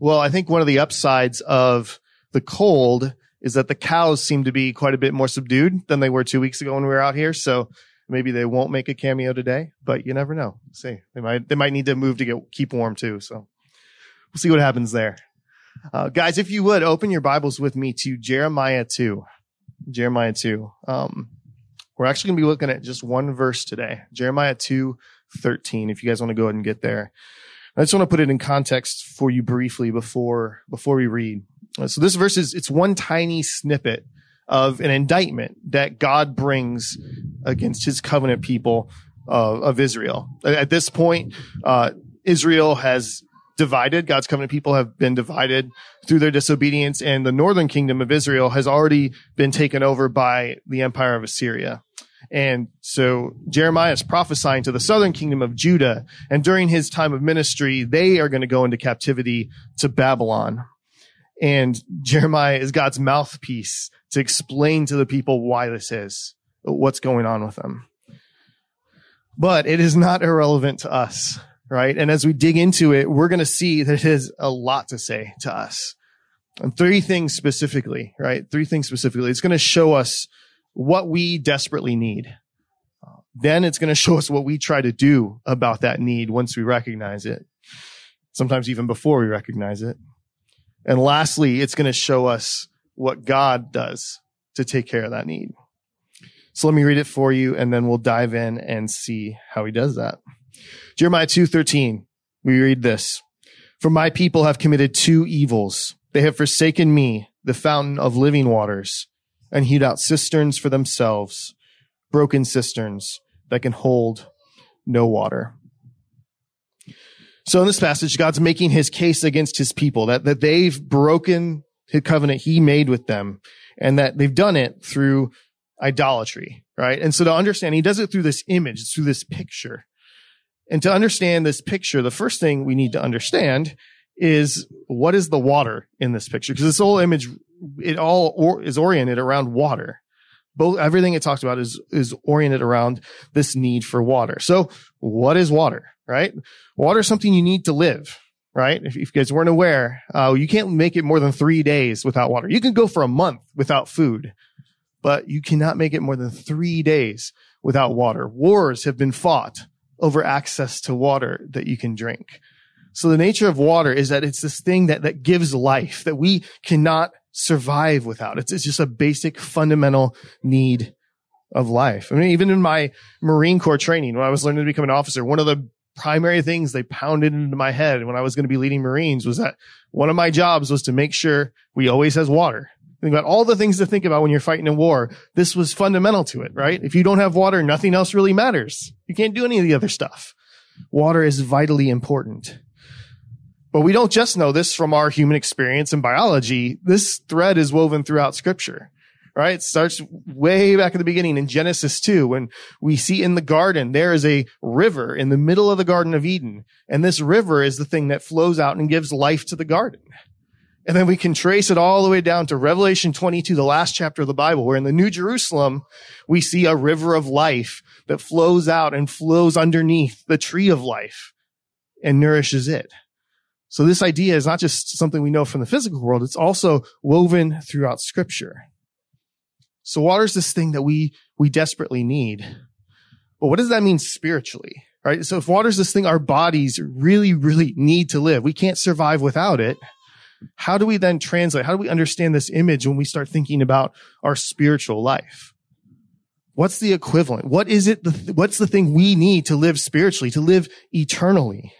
Well, I think one of the upsides of the cold is that the cows seem to be quite a bit more subdued than they were two weeks ago when we were out here. So maybe they won't make a cameo today, but you never know. See, they might, they might need to move to get, keep warm too. So we'll see what happens there. Uh, guys, if you would open your Bibles with me to Jeremiah 2. Jeremiah 2. Um, we're actually going to be looking at just one verse today. Jeremiah 2, 13. If you guys want to go ahead and get there. I just want to put it in context for you briefly before, before we read. Uh, so this verse is, it's one tiny snippet of an indictment that God brings against his covenant people uh, of Israel. At this point, uh, Israel has divided. God's covenant people have been divided through their disobedience and the northern kingdom of Israel has already been taken over by the empire of Assyria. And so Jeremiah is prophesying to the southern kingdom of Judah. And during his time of ministry, they are going to go into captivity to Babylon. And Jeremiah is God's mouthpiece to explain to the people why this is, what's going on with them. But it is not irrelevant to us right? And as we dig into it, we're going to see that it has a lot to say to us. And three things specifically, right? Three things specifically. It's going to show us what we desperately need. then it's going to show us what we try to do about that need once we recognize it. Sometimes even before we recognize it. And lastly, it's going to show us what God does to take care of that need. So let me read it for you and then we'll dive in and see how he does that. Jeremiah 2:13. We read this. For my people have committed two evils. They have forsaken me, the fountain of living waters, and hewed out cisterns for themselves, broken cisterns that can hold no water. So in this passage, God's making his case against his people that, that they've broken the covenant he made with them and that they've done it through idolatry, right? And so to understand, he does it through this image, through this picture. And to understand this picture, the first thing we need to understand is what is the water in this picture? Because this whole image, it all or, is oriented around water. Both everything it talks about is is oriented around this need for water. So, what is water? Right? Water is something you need to live. Right? If, if you guys weren't aware, uh, you can't make it more than three days without water. You can go for a month without food, but you cannot make it more than three days without water. Wars have been fought over access to water that you can drink. So the nature of water is that it's this thing that, that gives life that we cannot survive without. It's, it's just a basic fundamental need of life. I mean, even in my Marine Corps training, when I was learning to become an officer, one of the primary things they pounded into my head when I was going to be leading Marines was that one of my jobs was to make sure we always has water. Think about all the things to think about when you're fighting a war. This was fundamental to it, right? If you don't have water, nothing else really matters. You can't do any of the other stuff. Water is vitally important. But we don't just know this from our human experience and biology. This thread is woven throughout scripture, right? It starts way back at the beginning in Genesis 2 when we see in the garden, there is a river in the middle of the Garden of Eden. And this river is the thing that flows out and gives life to the garden. And then we can trace it all the way down to Revelation 22, the last chapter of the Bible, where in the New Jerusalem, we see a river of life that flows out and flows underneath the tree of life and nourishes it. So this idea is not just something we know from the physical world. It's also woven throughout scripture. So water is this thing that we, we desperately need. But what does that mean spiritually? Right? So if water is this thing our bodies really, really need to live, we can't survive without it how do we then translate? How do we understand this image when we start thinking about our spiritual life? What's the equivalent? What is it? The, what's the thing we need to live spiritually, to live eternally?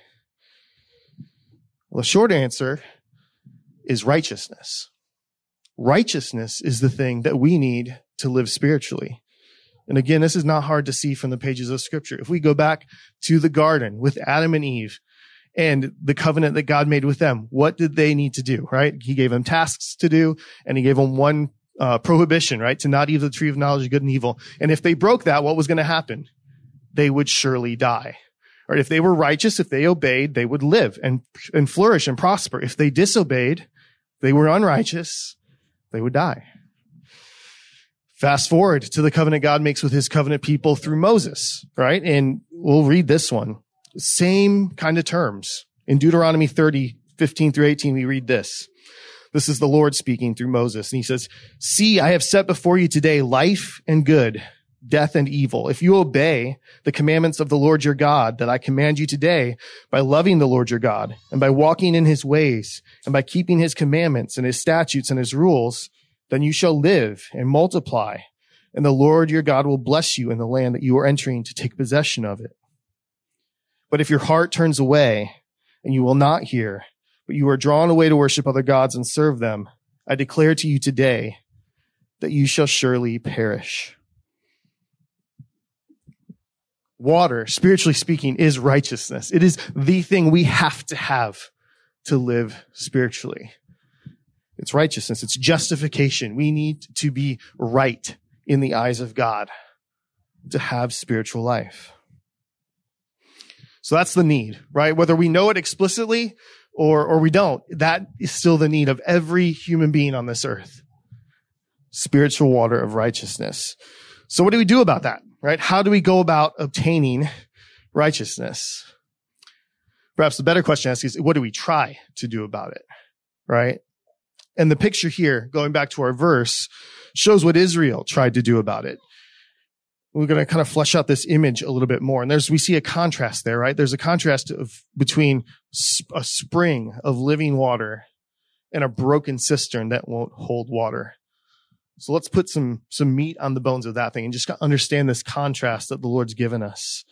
Well, the short answer is righteousness. Righteousness is the thing that we need to live spiritually. And again, this is not hard to see from the pages of scripture. If we go back to the garden with Adam and Eve, and the covenant that God made with them. What did they need to do, right? He gave them tasks to do and he gave them one uh, prohibition, right? To not eat the tree of knowledge of good and evil. And if they broke that, what was going to happen? They would surely die. Right? If they were righteous, if they obeyed, they would live and, and flourish and prosper. If they disobeyed, they were unrighteous, they would die. Fast forward to the covenant God makes with his covenant people through Moses, right? And we'll read this one. Same kind of terms. In Deuteronomy 30, 15 through 18, we read this. This is the Lord speaking through Moses. And he says, see, I have set before you today life and good, death and evil. If you obey the commandments of the Lord your God that I command you today by loving the Lord your God and by walking in his ways and by keeping his commandments and his statutes and his rules, then you shall live and multiply and the Lord your God will bless you in the land that you are entering to take possession of it. But if your heart turns away and you will not hear, but you are drawn away to worship other gods and serve them, I declare to you today that you shall surely perish. Water, spiritually speaking, is righteousness. It is the thing we have to have to live spiritually. It's righteousness. It's justification. We need to be right in the eyes of God to have spiritual life. So that's the need, right? Whether we know it explicitly or, or we don't, that is still the need of every human being on this earth. Spiritual water of righteousness. So what do we do about that, right? How do we go about obtaining righteousness? Perhaps the better question to ask is, what do we try to do about it, right? And the picture here, going back to our verse, shows what Israel tried to do about it. We're going to kind of flesh out this image a little bit more. And there's, we see a contrast there, right? There's a contrast of between a spring of living water and a broken cistern that won't hold water. So let's put some, some meat on the bones of that thing and just understand this contrast that the Lord's given us.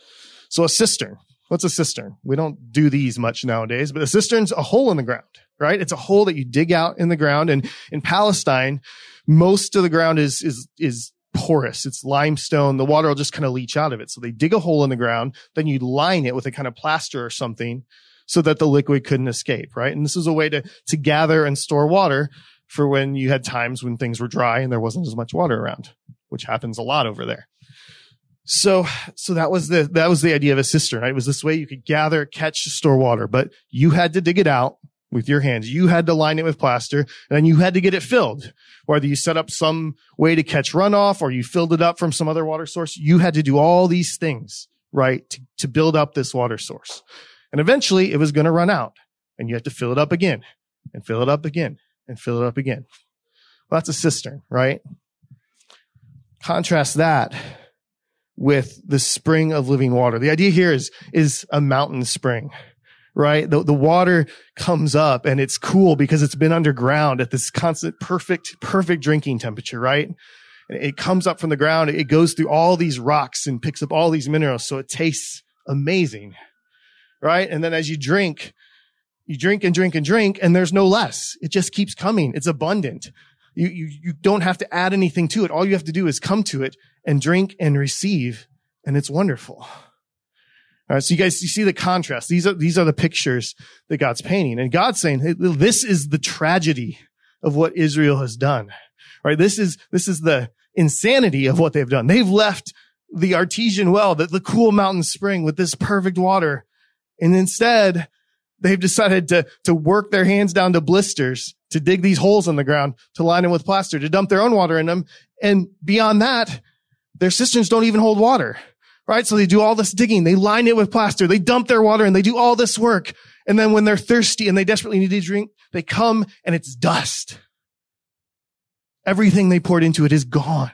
So a cistern. What's a cistern? We don't do these much nowadays, but a cistern's a hole in the ground, right? It's a hole that you dig out in the ground. And in Palestine, most of the ground is, is, is porous. It's limestone. The water will just kind of leach out of it. So they dig a hole in the ground, then you line it with a kind of plaster or something so that the liquid couldn't escape, right? And this is a way to, to gather and store water for when you had times when things were dry and there wasn't as much water around, which happens a lot over there. So, so that was the, that was the idea of a cistern, right? It was this way you could gather, catch, store water, but you had to dig it out with your hands. You had to line it with plaster and then you had to get it filled. Whether you set up some way to catch runoff or you filled it up from some other water source, you had to do all these things, right? To, to build up this water source. And eventually it was going to run out and you had to fill it up again and fill it up again and fill it up again. Well, that's a cistern, right? Contrast that with the spring of living water. The idea here is, is a mountain spring right? The, the water comes up and it's cool because it's been underground at this constant perfect, perfect drinking temperature, right? It comes up from the ground. It goes through all these rocks and picks up all these minerals. So it tastes amazing, right? And then as you drink, you drink and drink and drink and there's no less. It just keeps coming. It's abundant. You, you, you don't have to add anything to it. All you have to do is come to it and drink and receive and it's wonderful. All right. So you guys, you see the contrast. These are, these are the pictures that God's painting. And God's saying, hey, this is the tragedy of what Israel has done. Right. This is, this is the insanity of what they've done. They've left the artesian well, the, the cool mountain spring with this perfect water. And instead, they've decided to, to work their hands down to blisters, to dig these holes in the ground, to line them with plaster, to dump their own water in them. And beyond that, their cisterns don't even hold water right? So they do all this digging. They line it with plaster. They dump their water and they do all this work. And then when they're thirsty and they desperately need to drink, they come and it's dust. Everything they poured into it is gone.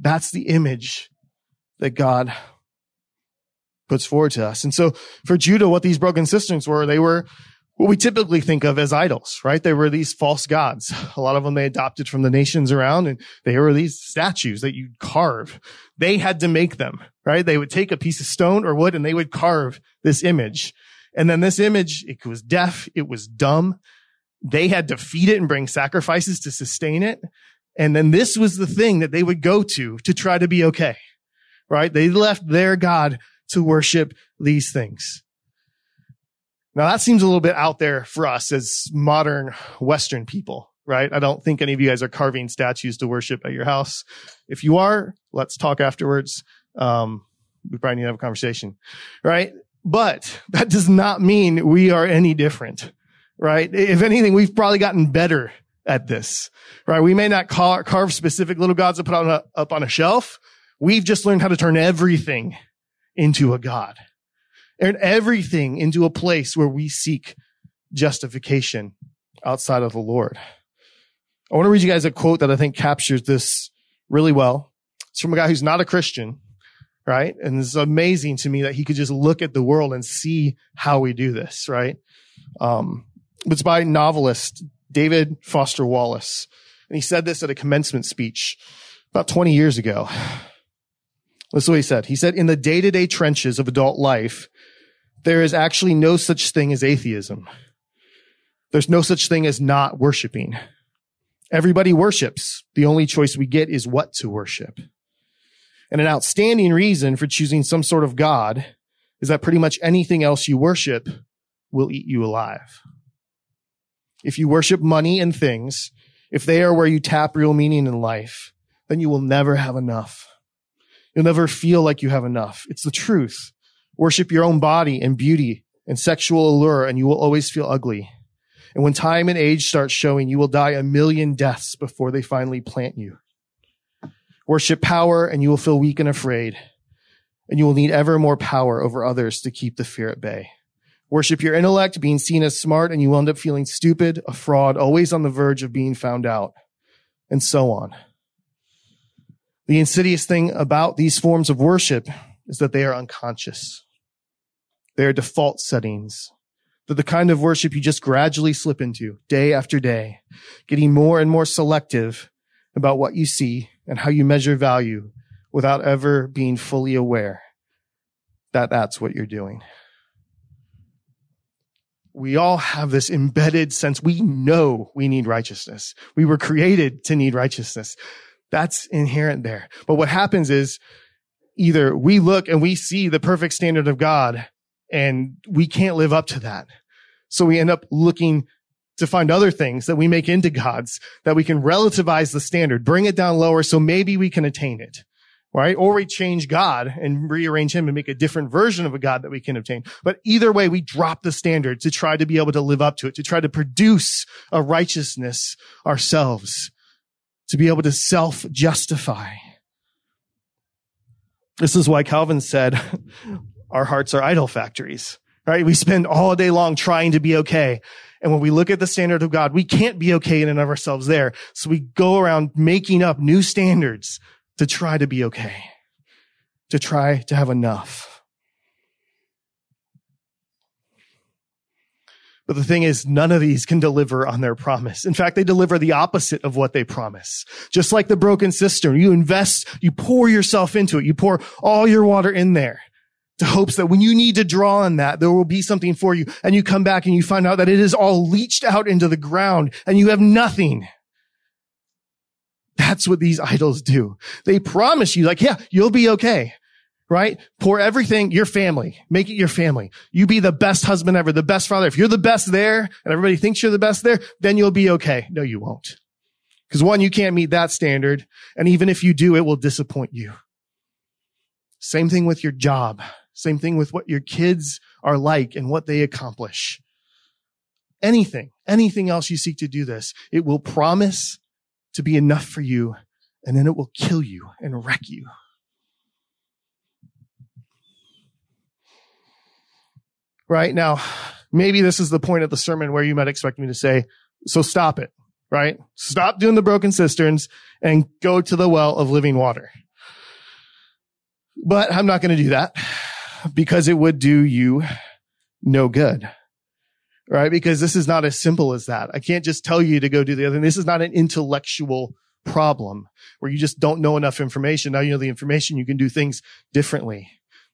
That's the image that God puts forward to us. And so for Judah, what these broken cisterns were, they were what we typically think of as idols, right? They were these false gods. A lot of them they adopted from the nations around and they were these statues that you'd carve. They had to make them, right? They would take a piece of stone or wood and they would carve this image. And then this image, it was deaf. It was dumb. They had to feed it and bring sacrifices to sustain it. And then this was the thing that they would go to to try to be okay, right? They left their God to worship these things. Now that seems a little bit out there for us as modern Western people, right? I don't think any of you guys are carving statues to worship at your house. If you are, let's talk afterwards. Um, we probably need to have a conversation, right? But that does not mean we are any different, right? If anything, we've probably gotten better at this, right? We may not carve specific little gods to put on a, up on a shelf. We've just learned how to turn everything into a God. and everything into a place where we seek justification outside of the Lord. I want to read you guys a quote that I think captures this really well. It's from a guy who's not a Christian, right? And it's amazing to me that he could just look at the world and see how we do this, right? Um, it's by novelist David Foster Wallace. And he said this at a commencement speech about 20 years ago. Listen to what he said. He said, in the day to day trenches of adult life, there is actually no such thing as atheism. There's no such thing as not worshiping. Everybody worships. The only choice we get is what to worship. And an outstanding reason for choosing some sort of God is that pretty much anything else you worship will eat you alive. If you worship money and things, if they are where you tap real meaning in life, then you will never have enough. You'll never feel like you have enough. It's the truth. Worship your own body and beauty and sexual allure and you will always feel ugly. And when time and age start showing, you will die a million deaths before they finally plant you. Worship power and you will feel weak and afraid. And you will need ever more power over others to keep the fear at bay. Worship your intellect, being seen as smart, and you will end up feeling stupid, a fraud, always on the verge of being found out, and so on. The insidious thing about these forms of worship is that they are unconscious. They are default settings. They're the kind of worship you just gradually slip into day after day, getting more and more selective about what you see and how you measure value without ever being fully aware that that's what you're doing. We all have this embedded sense. We know we need righteousness. We were created to need righteousness. That's inherent there. But what happens is either we look and we see the perfect standard of God and we can't live up to that. So we end up looking to find other things that we make into gods that we can relativize the standard, bring it down lower so maybe we can attain it. Right? Or we change God and rearrange him and make a different version of a God that we can obtain. But either way, we drop the standard to try to be able to live up to it, to try to produce a righteousness ourselves to be able to self justify. This is why Calvin said our hearts are idol factories, right? We spend all day long trying to be okay. And when we look at the standard of God, we can't be okay in and of ourselves there. So we go around making up new standards to try to be okay, to try to have enough. But the thing is, none of these can deliver on their promise. In fact, they deliver the opposite of what they promise. Just like the broken cistern, you invest, you pour yourself into it. You pour all your water in there to hopes that when you need to draw on that, there will be something for you. And you come back and you find out that it is all leached out into the ground and you have nothing. That's what these idols do. They promise you like, yeah, you'll be okay right? Pour everything, your family, make it your family. You be the best husband ever, the best father. If you're the best there and everybody thinks you're the best there, then you'll be okay. No, you won't. Because one, you can't meet that standard. And even if you do, it will disappoint you. Same thing with your job. Same thing with what your kids are like and what they accomplish. Anything, anything else you seek to do this, it will promise to be enough for you and then it will kill you and wreck you. Right? Now, maybe this is the point of the sermon where you might expect me to say, so stop it, right? Stop doing the broken cisterns and go to the well of living water. But I'm not going to do that because it would do you no good. Right? Because this is not as simple as that. I can't just tell you to go do the other thing. This is not an intellectual problem where you just don't know enough information. Now you know the information, you can do things differently.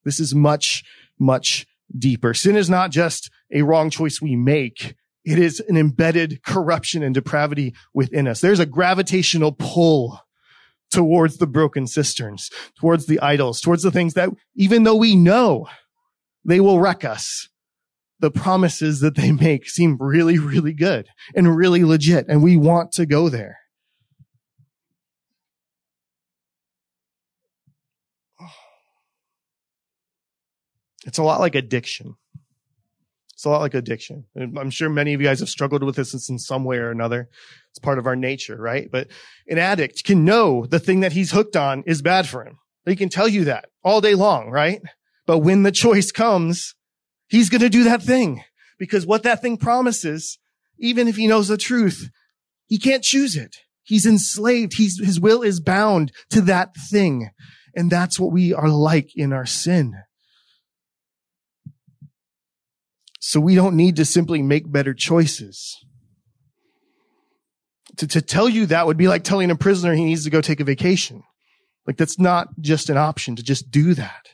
This is much, much deeper. Sin is not just a wrong choice we make. It is an embedded corruption and depravity within us. There's a gravitational pull towards the broken cisterns, towards the idols, towards the things that even though we know they will wreck us, the promises that they make seem really, really good and really legit. And we want to go there. It's a lot like addiction. It's a lot like addiction. I'm sure many of you guys have struggled with this in some way or another. It's part of our nature, right? But an addict can know the thing that he's hooked on is bad for him. He can tell you that all day long, right? But when the choice comes, He's going to do that thing because what that thing promises, even if he knows the truth, he can't choose it. He's enslaved. He's, his will is bound to that thing. And that's what we are like in our sin. So we don't need to simply make better choices. To, to tell you that would be like telling a prisoner he needs to go take a vacation. Like that's not just an option to just do that.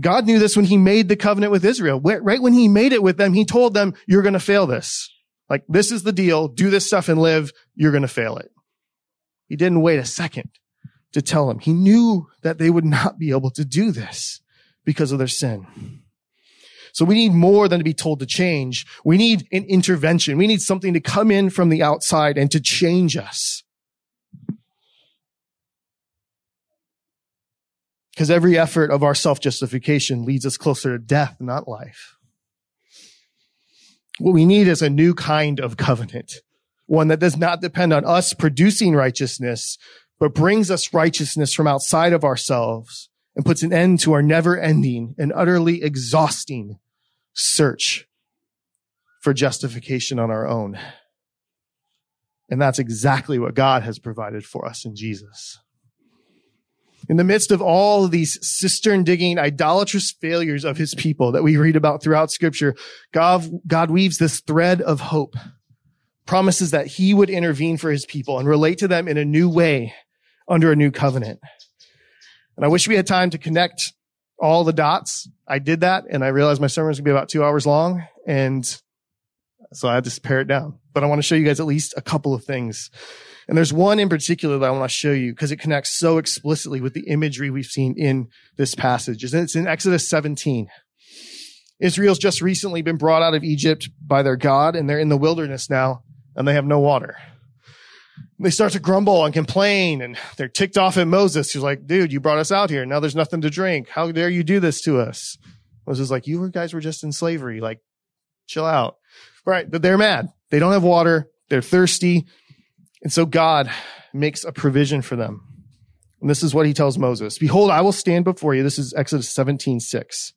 God knew this when he made the covenant with Israel. Right when he made it with them, he told them, you're going to fail this. Like, this is the deal. Do this stuff and live. You're going to fail it. He didn't wait a second to tell them. He knew that they would not be able to do this because of their sin. So we need more than to be told to change. We need an intervention. We need something to come in from the outside and to change us. Because every effort of our self-justification leads us closer to death, not life. What we need is a new kind of covenant, one that does not depend on us producing righteousness, but brings us righteousness from outside of ourselves and puts an end to our never ending and utterly exhausting search for justification on our own. And that's exactly what God has provided for us in Jesus. In the midst of all of these cistern digging, idolatrous failures of his people that we read about throughout scripture, God, God weaves this thread of hope, promises that he would intervene for his people and relate to them in a new way under a new covenant. And I wish we had time to connect all the dots. I did that and I realized my sermon was going to be about two hours long. And so I had to pare it down, but I want to show you guys at least a couple of things and there's one in particular that I want to show you because it connects so explicitly with the imagery we've seen in this passage. It's in Exodus 17. Israel's just recently been brought out of Egypt by their God and they're in the wilderness now and they have no water. They start to grumble and complain and they're ticked off at Moses. He's like, dude, you brought us out here. Now there's nothing to drink. How dare you do this to us? Moses is like, you guys were just in slavery. Like, chill out. Right. But they're mad. They don't have water. They're thirsty. And so God makes a provision for them. And this is what he tells Moses. Behold, I will stand before you. This is Exodus 17, 6.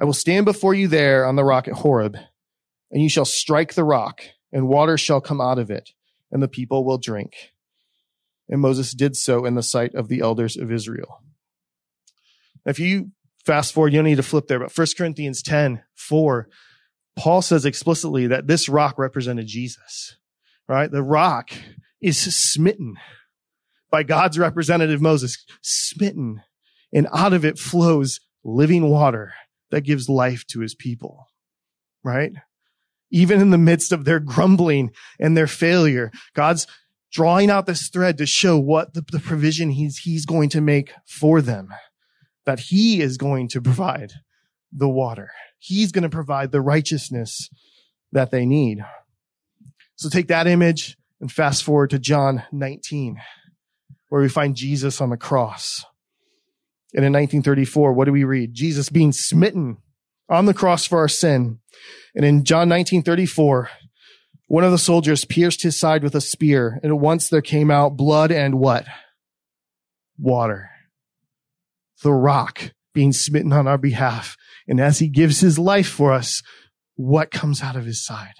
I will stand before you there on the rock at Horeb, and you shall strike the rock, and water shall come out of it, and the people will drink. And Moses did so in the sight of the elders of Israel. If you fast forward, you don't need to flip there, but 1 Corinthians 10, 4, Paul says explicitly that this rock represented Jesus right? The rock is smitten by God's representative Moses, smitten, and out of it flows living water that gives life to his people, right? Even in the midst of their grumbling and their failure, God's drawing out this thread to show what the, the provision he's, he's going to make for them, that he is going to provide the water. He's going to provide the righteousness that they need. So take that image and fast forward to John 19, where we find Jesus on the cross. And in 1934, what do we read? Jesus being smitten on the cross for our sin. And in John 1934, one of the soldiers pierced his side with a spear, and at once there came out blood and what? Water. The rock being smitten on our behalf. And as he gives his life for us, what comes out of his side?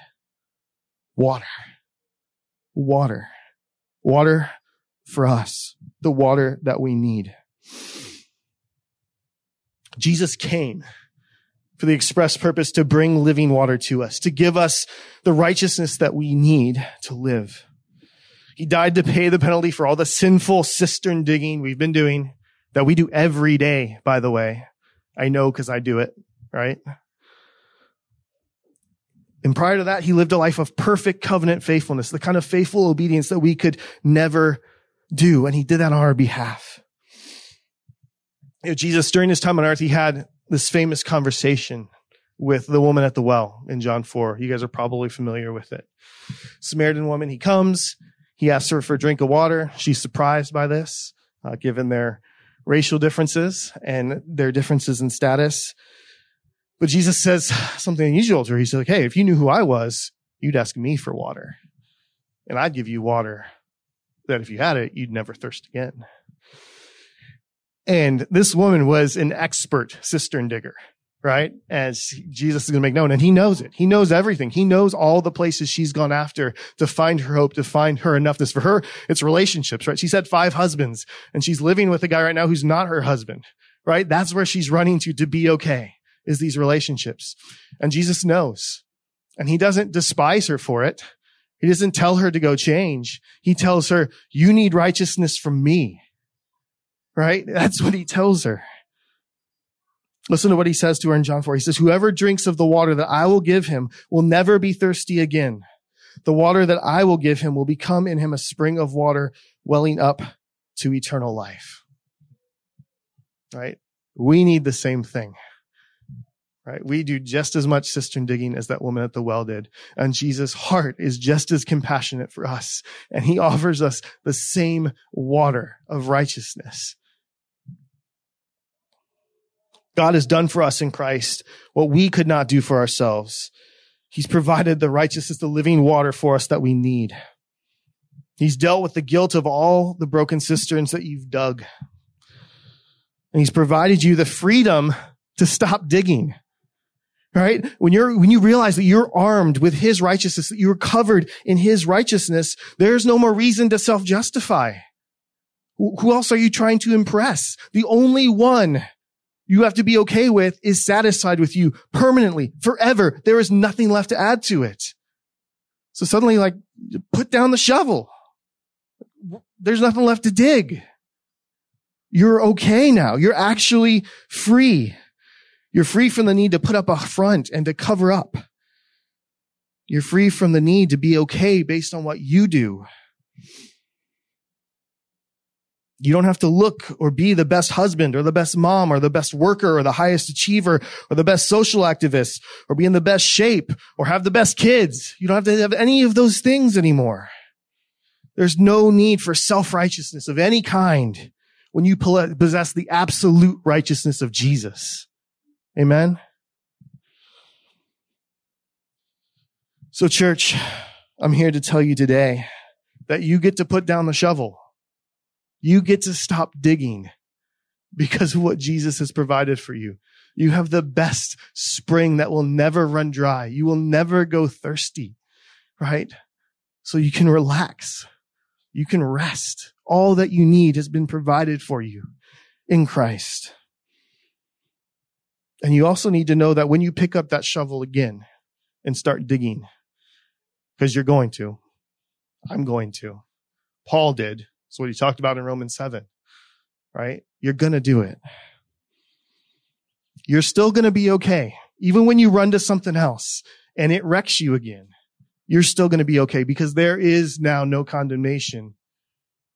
water. Water. Water for us. The water that we need. Jesus came for the express purpose to bring living water to us, to give us the righteousness that we need to live. He died to pay the penalty for all the sinful cistern digging we've been doing that we do every day, by the way. I know because I do it, right? And prior to that, he lived a life of perfect covenant faithfulness, the kind of faithful obedience that we could never do. And he did that on our behalf. You know, Jesus, during his time on earth, he had this famous conversation with the woman at the well in John 4. You guys are probably familiar with it. Samaritan woman, he comes, he asks her for a drink of water. She's surprised by this, uh, given their racial differences and their differences in status. But Jesus says something unusual to her. He says, like, Hey, if you knew who I was, you'd ask me for water. And I'd give you water that if you had it, you'd never thirst again. And this woman was an expert cistern digger, right? As Jesus is going to make known. And he knows it. He knows everything. He knows all the places she's gone after to find her hope, to find her enoughness. For her, it's relationships, right? She's had five husbands and she's living with a guy right now who's not her husband, right? That's where she's running to to be okay is these relationships. And Jesus knows. And he doesn't despise her for it. He doesn't tell her to go change. He tells her, you need righteousness from me. Right? That's what he tells her. Listen to what he says to her in John 4. He says, whoever drinks of the water that I will give him will never be thirsty again. The water that I will give him will become in him a spring of water welling up to eternal life. Right? We need the same thing. Right? We do just as much cistern digging as that woman at the well did. And Jesus' heart is just as compassionate for us. And he offers us the same water of righteousness. God has done for us in Christ what we could not do for ourselves. He's provided the righteousness, the living water for us that we need. He's dealt with the guilt of all the broken cisterns that you've dug. And he's provided you the freedom to stop digging. Right? When you're, when you realize that you're armed with his righteousness, that you're covered in his righteousness, there's no more reason to self-justify. Who else are you trying to impress? The only one you have to be okay with is satisfied with you permanently, forever. There is nothing left to add to it. So suddenly, like, put down the shovel. There's nothing left to dig. You're okay now. You're actually free. You're free from the need to put up a front and to cover up. You're free from the need to be okay based on what you do. You don't have to look or be the best husband or the best mom or the best worker or the highest achiever or the best social activist or be in the best shape or have the best kids. You don't have to have any of those things anymore. There's no need for self-righteousness of any kind when you possess the absolute righteousness of Jesus. Amen. So church, I'm here to tell you today that you get to put down the shovel. You get to stop digging because of what Jesus has provided for you. You have the best spring that will never run dry. You will never go thirsty, right? So you can relax. You can rest. All that you need has been provided for you in Christ. And you also need to know that when you pick up that shovel again and start digging, because you're going to, I'm going to, Paul did, that's what he talked about in Romans 7, right? You're going to do it. You're still going to be okay. Even when you run to something else and it wrecks you again, you're still going to be okay because there is now no condemnation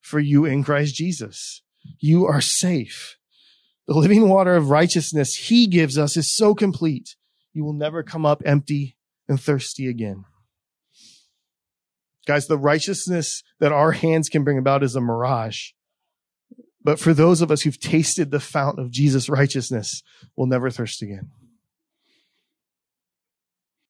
for you in Christ Jesus. You are safe. The living water of righteousness he gives us is so complete. You will never come up empty and thirsty again. Guys, the righteousness that our hands can bring about is a mirage. But for those of us who've tasted the fount of Jesus' righteousness, we'll never thirst again.